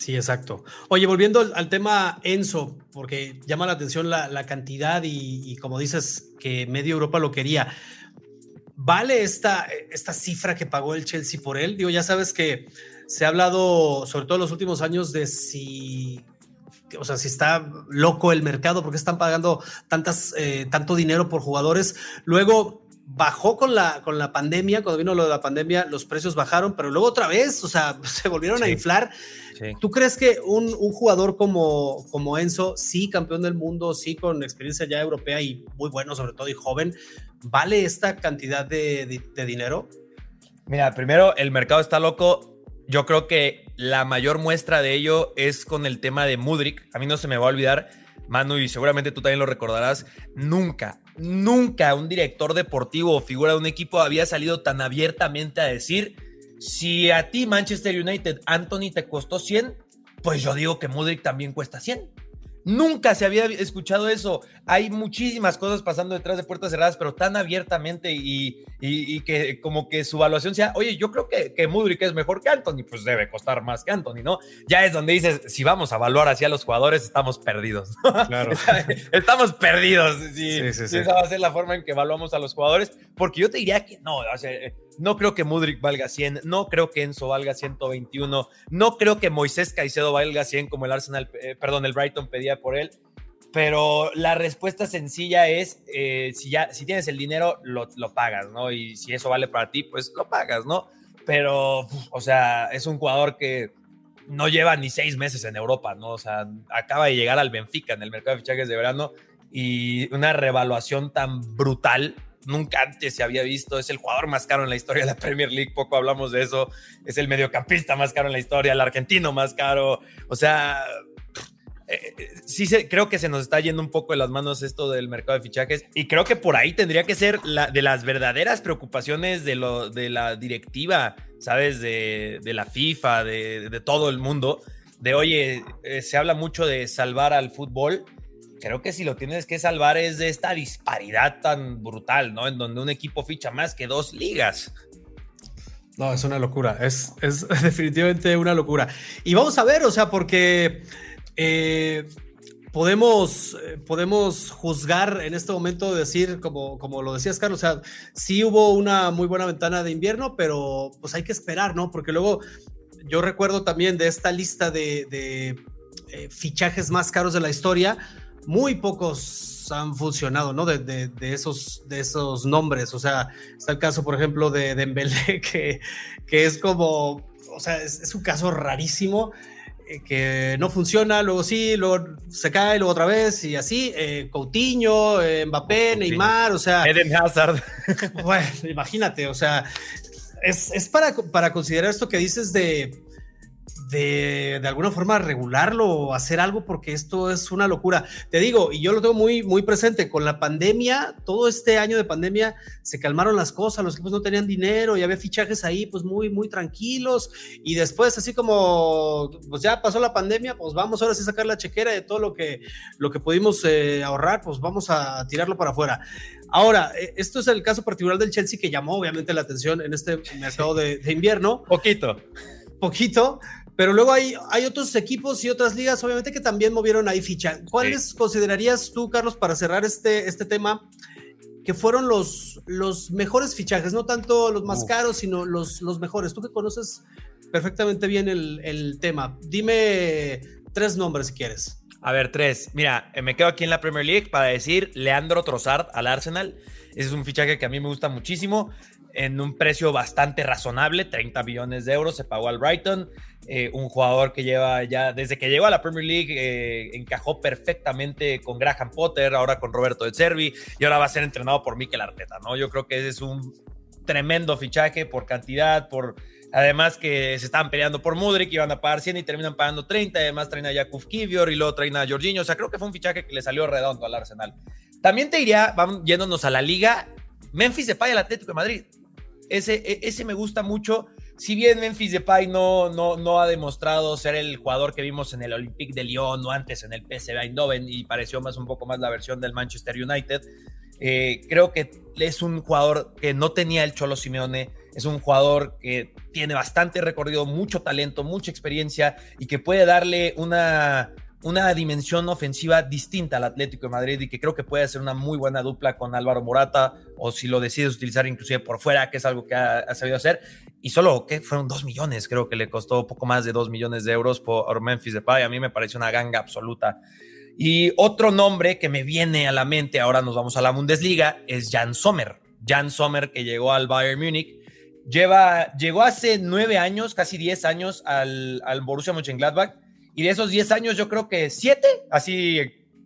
Sí, exacto. Oye, volviendo al tema Enzo, porque llama la atención la, cantidad y, como dices, que medio Europa lo quería. ¿Vale esta, esta cifra que pagó el Chelsea por él? Digo, ya sabes que se ha hablado, sobre todo en los últimos años, de si, o sea, si está loco el mercado, porque están pagando tantas, eh, tanto dinero por jugadores. Luego bajó con la, con la pandemia, cuando vino lo de la pandemia, los precios bajaron, pero luego otra vez, o sea, (laughs) se volvieron a inflar. ¿Tú crees que un, jugador como, como Enzo, sí, campeón del mundo, sí, con experiencia ya europea y muy bueno, sobre todo y joven, vale esta cantidad de, dinero? Mira, primero, el mercado está loco. Yo creo que la mayor muestra de ello es con el tema de Mudrik. A mí no se me va a olvidar, Manu, y seguramente tú también lo recordarás. Nunca, nunca un director deportivo o figura de un equipo había salido tan abiertamente a decir si a ti Manchester United, Anthony te costó 100, pues yo digo que Mudrik también cuesta 100. Nunca se había escuchado eso. Hay muchísimas cosas pasando detrás de puertas cerradas, pero tan abiertamente y, y, que como que su evaluación sea, oye, yo creo que, que Mudrik es mejor que Anthony, pues debe costar más que Anthony, ¿no? Ya es donde dices, si vamos a evaluar así a los jugadores, estamos perdidos. Claro. (laughs) estamos perdidos. Sí, sí, sí, Esa va a ser la forma en que evaluamos a los jugadores, porque yo te diría que no, o sea, no creo que Mudrik valga 100, no creo que Enzo valga 121, no creo que Moisés Caicedo valga 100 como el Arsenal, eh, perdón, el Brighton pedía por él. Pero la respuesta sencilla es, eh, si, ya, si tienes el dinero, lo, lo, pagas, ¿no? Y si eso vale para ti, pues lo pagas, ¿no? Pero, o sea, es un jugador que no lleva ni seis meses en Europa, ¿no? O sea, acaba de llegar al Benfica en el mercado de fichajes de verano y una revaluación tan brutal nunca antes se había visto. Es el jugador más caro en la historia de la Premier League, poco hablamos de eso. Es el mediocampista más caro en la historia, el argentino más caro. O sea, eh, eh, sí se, creo que se nos está yendo un poco de las manos esto del mercado de fichajes y creo que por ahí tendría que ser la, de las verdaderas preocupaciones de, la directiva, ¿sabes? De, la FIFA, de, todo el mundo, de oye, eh, se habla mucho de salvar al fútbol creo que si lo tienes que salvar es de esta disparidad tan brutal, ¿no? En donde un equipo ficha más que dos ligas. No, es una locura, es, es (laughs) definitivamente una locura. Y vamos a ver, o sea, porque eh, podemos, eh, podemos juzgar en este momento, decir, como, como lo decías, Carlos, o sea, sí hubo una muy buena ventana de invierno, pero pues hay que esperar, ¿no? Porque luego yo recuerdo también de esta lista de, eh, fichajes más caros de la historia, muy pocos han funcionado, ¿no? De, esos, de esos nombres. O sea, está el caso, por ejemplo, de Dembélé, (laughs) que, que es como, o sea, es, un caso rarísimo eh, que no funciona, luego sí, luego se cae, luego otra vez y así. Eh, Coutinho, eh, Mbappé, Neymar, o sea. Eden Hazard. (laughs) Bueno, imagínate, o sea, es, es para, para considerar esto que dices de de, de, alguna forma regularlo o hacer algo porque esto es una locura. Te digo, y yo lo tengo muy, muy presente, con la pandemia, todo este año de pandemia se calmaron las cosas, los equipos no tenían dinero y había fichajes ahí pues muy, muy tranquilos y después así como pues ya pasó la pandemia, pues vamos ahora sí a sacar la chequera de todo lo que, lo que pudimos eh, ahorrar, pues vamos a tirarlo para afuera. Ahora, eh, esto es el caso particular del Chelsea que llamó obviamente la atención en este mercado de, de invierno. Poquito. Poquito, pero luego hay, hay otros equipos y otras ligas, obviamente, que también movieron ahí ficha. ¿Cuáles considerarías tú, Carlos, para cerrar este, este tema, que fueron los, los mejores fichajes? No tanto los más caros, sino los, los mejores. Tú que conoces perfectamente bien el, el tema. Dime tres nombres si quieres. A ver, tres. Mira, eh, me quedo aquí en la Premier League para decir Leandro Trossard al Arsenal. Ese es un fichaje que a mí me gusta muchísimo. En un precio bastante razonable, 30 millones de euros, se pagó al Brighton. Eh, un jugador que lleva ya, desde que llegó a la Premier League, eh, encajó perfectamente con Graham Potter, ahora con Roberto de Servi, y ahora va a ser entrenado por Mikel Arteta, ¿no? Yo creo que ese es un tremendo fichaje por cantidad, por Además que se estaban peleando por Mudrik, iban a pagar 100 y terminan pagando 30. Además traen a Jakub Kivior y luego traen a Jorginho. O sea, creo que fue un fichaje que le salió redondo al Arsenal. También te diría, vamos yéndonos a la liga, Memphis Depay al Atlético de Madrid. Ese, e, ese me gusta mucho. Si bien Memphis Depay no, no, no ha demostrado ser el jugador que vimos en el Olympique de Lyon o antes en el PSV Eindhoven y pareció más un poco más la versión del Manchester United, eh, creo que es un jugador que no tenía el Cholo Simeone, es un jugador que tiene bastante recorrido, mucho talento, mucha experiencia y que puede darle una, una dimensión ofensiva distinta al Atlético de Madrid y que creo que puede ser una muy buena dupla con Álvaro Morata o si lo decides utilizar inclusive por fuera, que es algo que ha, sabido hacer. Y solo que fueron dos millones, creo que le costó poco más de dos millones de euros por Memphis Depay. A mí me parece una ganga absoluta. Y otro nombre que me viene a la mente, ahora nos vamos a la Bundesliga, es Jan Sommer. Jan Sommer que llegó al Bayern Múnich. Lleva, llegó hace nueve años, casi diez años al, al Borussia Mönchengladbach. Y de esos diez años, yo creo que siete, así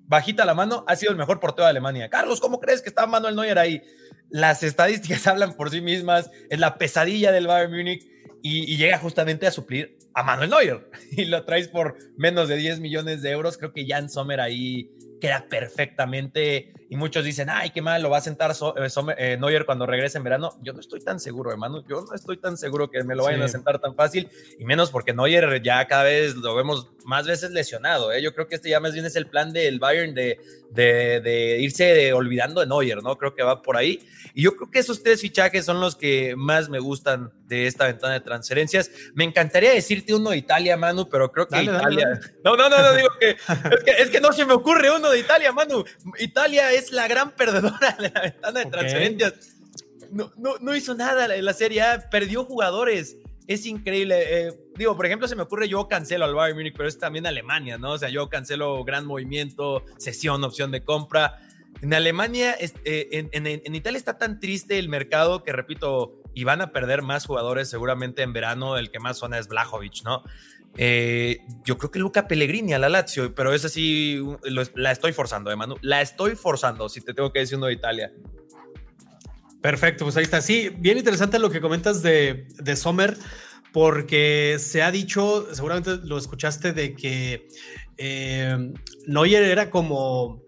bajita la mano, ha sido el mejor portero de Alemania. Carlos, ¿cómo crees que está Manuel Neuer ahí? Las estadísticas (laughs) hablan por sí mismas. Es la pesadilla del Bayern Múnich y, llega justamente a suplir a Manuel Neuer (laughs) y lo traes por menos de 10 millones de euros. Creo que Jan Sommer ahí queda perfectamente y muchos dicen, ay, qué mal, lo va a sentar eh, eh, Neuer cuando regrese en verano. Yo no estoy tan seguro, hermano. Yo no estoy tan seguro que me lo vayan a sentar tan fácil y menos porque Neuer ya cada vez lo vemos más veces lesionado. ¿eh? Yo creo que este ya más bien es el plan del Bayern de, de, irse olvidando de Neuer, ¿no? Creo que va por ahí. Y yo creo que esos tres fichajes son los que más me gustan de esta ventana de transferencias. Me encantaría decirte uno de Italia, Manu, pero creo que Italia. No, no, no, no, digo (laughs) que es, que no se me ocurre uno de Italia, Manu. Italia es la gran perdedora de la ventana de transferencias. No, no, no hizo nada en la Serie A, perdió jugadores. Es increíble. Eh, digo, por ejemplo, se me ocurre yo cancelo al Bayern Múnich, pero es también Alemania, ¿no? O sea, yo cancelo gran movimiento, sesión, opción de compra. En Alemania, eh, en, Italia está tan triste el mercado que, repito, y van a perder más jugadores seguramente en verano. El que más suena es Blajovic, ¿no? Eh, yo creo que Luca Pellegrini a la Lazio, pero es así, la estoy forzando, eh, Manu. La estoy forzando, si te tengo que decir uno de Italia. Perfecto, pues ahí está. Sí, bien interesante lo que comentas de, de Sommer, porque se ha dicho, seguramente lo escuchaste, de que eh, Neuer era como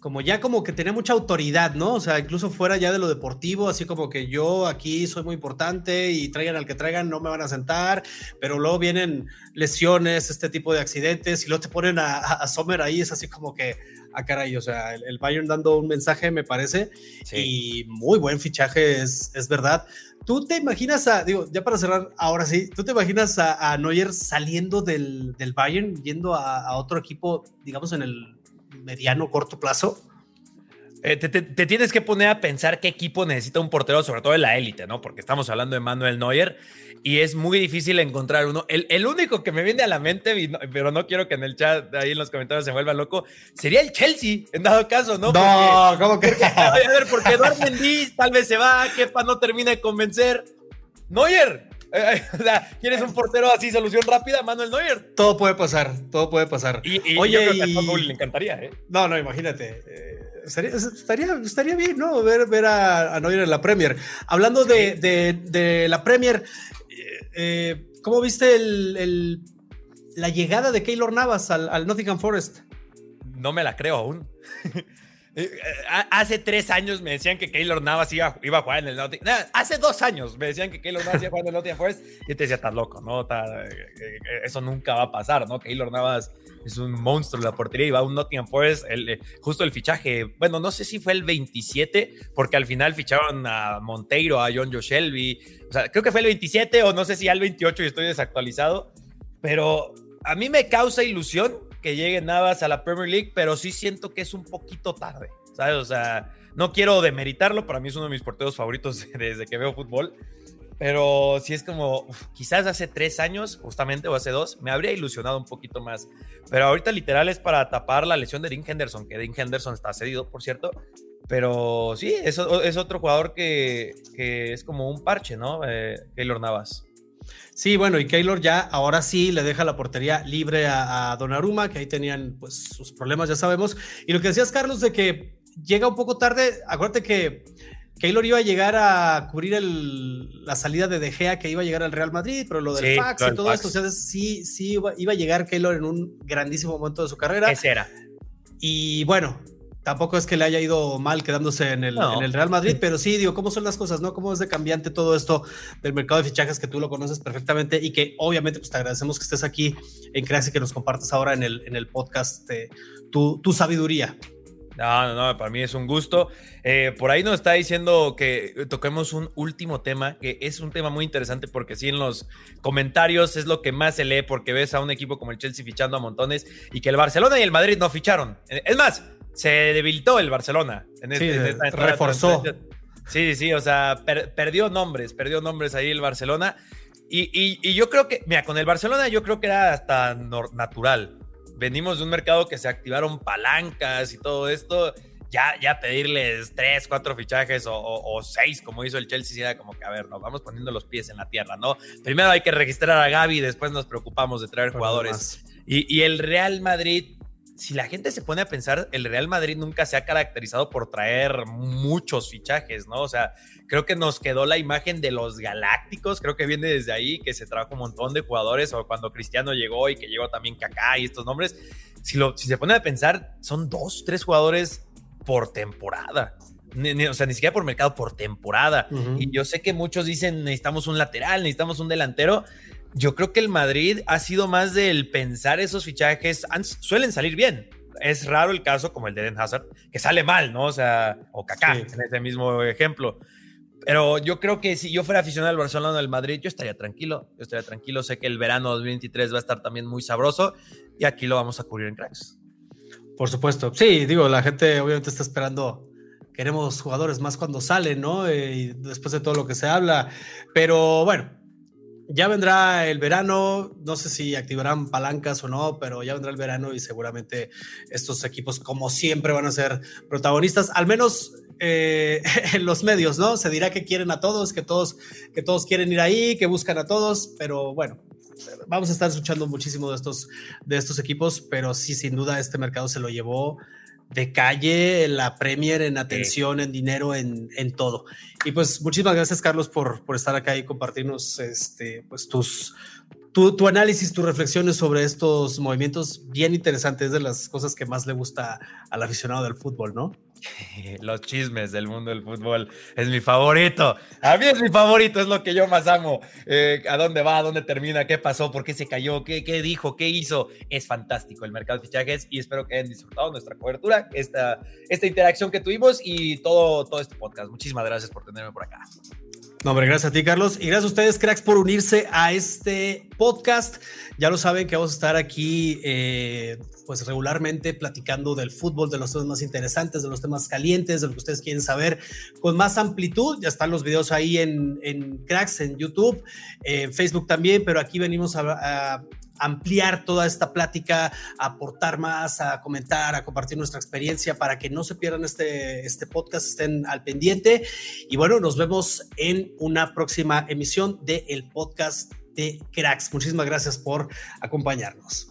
como ya como que tenía mucha autoridad, ¿no? O sea, incluso fuera ya de lo deportivo, así como que yo aquí soy muy importante y traigan al que traigan, no me van a sentar, pero luego vienen lesiones, este tipo de accidentes, y luego te ponen a, Sommer ahí, es así como que, a ah, caray, o sea, el, Bayern dando un mensaje, me parece, y muy buen fichaje, es, es verdad. ¿Tú te imaginas a, digo, ya para cerrar, ahora sí, ¿tú te imaginas a, Neuer saliendo del, del Bayern, yendo a, a otro equipo, digamos, en el mediano, corto plazo? Eh, te, tienes que poner a pensar qué equipo necesita un portero, sobre todo en la élite, ¿no? Porque estamos hablando de Manuel Neuer y es muy difícil encontrar uno. El, único que me viene a la mente, pero no quiero que en el chat, ahí en los comentarios se vuelva loco, sería el Chelsea, en dado caso, ¿no? No, ¿cómo que? a ver, porque Eduardo Mendy tal vez se va, Kepa no termina de convencer. Neuer, (laughs) ¿quieres un portero así, solución rápida? Manuel Neuer. Todo puede pasar, todo puede pasar. Y, Oye, yo creo que le encantaría, ¿eh? No, no, imagínate. Eh, estaría, estaría, bien, ¿no? Ver, ver a, Neuer en la Premier. Hablando de, de, la Premier, eh, ¿cómo viste el, la llegada de Keylor Navas al, al Nottingham Forest? No me la creo aún. (laughs) Eh, eh, hace tres años me decían que Keylor Navas iba, iba a jugar en el Nottingham. Hace dos años me decían que Keylor Navas iba a jugar en el Nottingham Forest. Y te decía, estás loco, ¿no? Eh, eso nunca va a pasar, ¿no? Keylor Navas es un monstruo en la portería y va a un Nottingham Forest. El, justo el fichaje, bueno, no sé si fue el 27, porque al final ficharon a Monteiro, a John Joe Shelby. O sea, creo que fue el 27 o no sé si al 28 y estoy desactualizado. Pero a mí me causa ilusión que llegue Navas a la Premier League, pero sí siento que es un poquito tarde, ¿sabes? O sea, no quiero demeritarlo, para mí es uno de mis porteros favoritos (laughs) desde que veo fútbol, pero sí es como, quizás hace tres años, justamente, o hace dos, me habría ilusionado un poquito más. Pero ahorita literal es para tapar la lesión de Dean Henderson, que Dean Henderson está cedido, por cierto. Pero sí, es, es otro jugador que, que, es como un parche, ¿no? Eh, Keylor Navas. Sí, bueno, y Keylor ya ahora sí le deja la portería libre a, a Donnarumma, que ahí tenían pues sus problemas, ya sabemos. Y lo que decías, Carlos, de que llega un poco tarde, acuérdate que Keylor iba a llegar a cubrir el, la salida de De Gea, que iba a llegar al Real Madrid, pero lo del fax y todo esto, o sea, sí, sí iba, iba, a llegar Keylor en un grandísimo momento de su carrera. Ese era. Y bueno, tampoco es que le haya ido mal quedándose en el, no. en el, Real Madrid, pero sí, digo, ¿cómo son las cosas, no? ¿Cómo es de cambiante todo esto del mercado de fichajes que tú lo conoces perfectamente y que obviamente pues te agradecemos que estés aquí en Cracks y que nos compartas ahora en el, en el podcast de tu, tu sabiduría? No, no, no, para mí es un gusto. Eh, por ahí nos está diciendo que toquemos un último tema, que es un tema muy interesante porque sí en los comentarios es lo que más se lee porque ves a un equipo como el Chelsea fichando a montones y que el Barcelona y el Madrid no ficharon. Es más, se debilitó el Barcelona. En este, sí, en esta, reforzó. Sí, sí, o sea, per, perdió nombres, perdió nombres ahí el Barcelona. Y, y, y, yo creo que, mira, con el Barcelona yo creo que era hasta natural venimos de un mercado que se activaron palancas y todo esto. Ya, ya pedirles tres, cuatro fichajes o, o, o seis, como hizo el Chelsea, era como que, a ver, nos vamos poniendo los pies en la tierra, ¿no? Primero hay que registrar a Gaby, después nos preocupamos de traer jugadores. Y, y el Real Madrid si la gente se pone a pensar, el Real Madrid nunca se ha caracterizado por traer muchos fichajes, ¿no? O sea, creo que nos quedó la imagen de los Galácticos, creo que viene desde ahí, que se trajo un montón de jugadores, o cuando Cristiano llegó y que llegó también Kaká y estos nombres. Si, lo, si se pone a pensar, son dos, tres jugadores por temporada. Ni, ni, o sea, ni siquiera por mercado, por temporada. Uh -huh. Y yo sé que muchos dicen necesitamos un lateral, necesitamos un delantero, yo creo que el Madrid ha sido más del pensar esos fichajes, suelen salir bien. Es raro el caso como el de Eden Hazard, que sale mal, ¿no? O sea, o Kaká, sí. en ese mismo ejemplo. Pero yo creo que si yo fuera aficionado al Barcelona o al Madrid, yo estaría tranquilo. Yo estaría tranquilo. Sé que el verano 2023 va a estar también muy sabroso y aquí lo vamos a cubrir en cracks. Por supuesto. Sí, digo, la gente obviamente está esperando. Queremos jugadores más cuando salen, ¿no? Eh, y después de todo lo que se habla. Pero bueno, ya vendrá el verano, no sé si activarán palancas o no, pero ya vendrá el verano y seguramente estos equipos, como siempre, van a ser protagonistas, al menos eh, (laughs) en los medios, ¿no? Se dirá que quieren a todos, que todos, que todos quieren ir ahí, que buscan a todos, pero bueno, vamos a estar escuchando muchísimo de estos, de estos equipos, pero sí, sin duda, este mercado se lo llevó de calle, la Premier, en atención, sí. en dinero, en, en, todo. Y pues muchísimas gracias, Carlos, por, por estar acá y compartirnos este, pues, tus, tu, tu, análisis, tus reflexiones sobre estos movimientos bien interesantes, de las cosas que más le gusta al aficionado del fútbol, ¿no? (laughs) Los chismes del mundo del fútbol es mi favorito. A mí es mi favorito, es lo que yo más amo. Eh, ¿A dónde va? ¿A dónde termina? ¿Qué pasó? ¿Por qué se cayó? ¿Qué, ¿Qué, dijo? ¿Qué hizo? Es fantástico el mercado de fichajes y espero que hayan disfrutado nuestra cobertura, esta, esta interacción que tuvimos y todo, todo este podcast. Muchísimas gracias por tenerme por acá. No, hombre, gracias a ti, Carlos. Y gracias a ustedes, cracks, por unirse a este podcast. Ya lo saben que vamos a estar aquí, eh, pues regularmente platicando del fútbol, de los temas más interesantes, de los temas calientes, de lo que ustedes quieren saber con más amplitud. Ya están los videos ahí en, en cracks, en YouTube, en Facebook también, pero aquí venimos a, a ampliar toda esta plática, a aportar más, a comentar, a compartir nuestra experiencia para que no se pierdan este, este podcast, estén al pendiente. Y bueno, nos vemos en una próxima emisión del de podcast de Cracks. Muchísimas gracias por acompañarnos.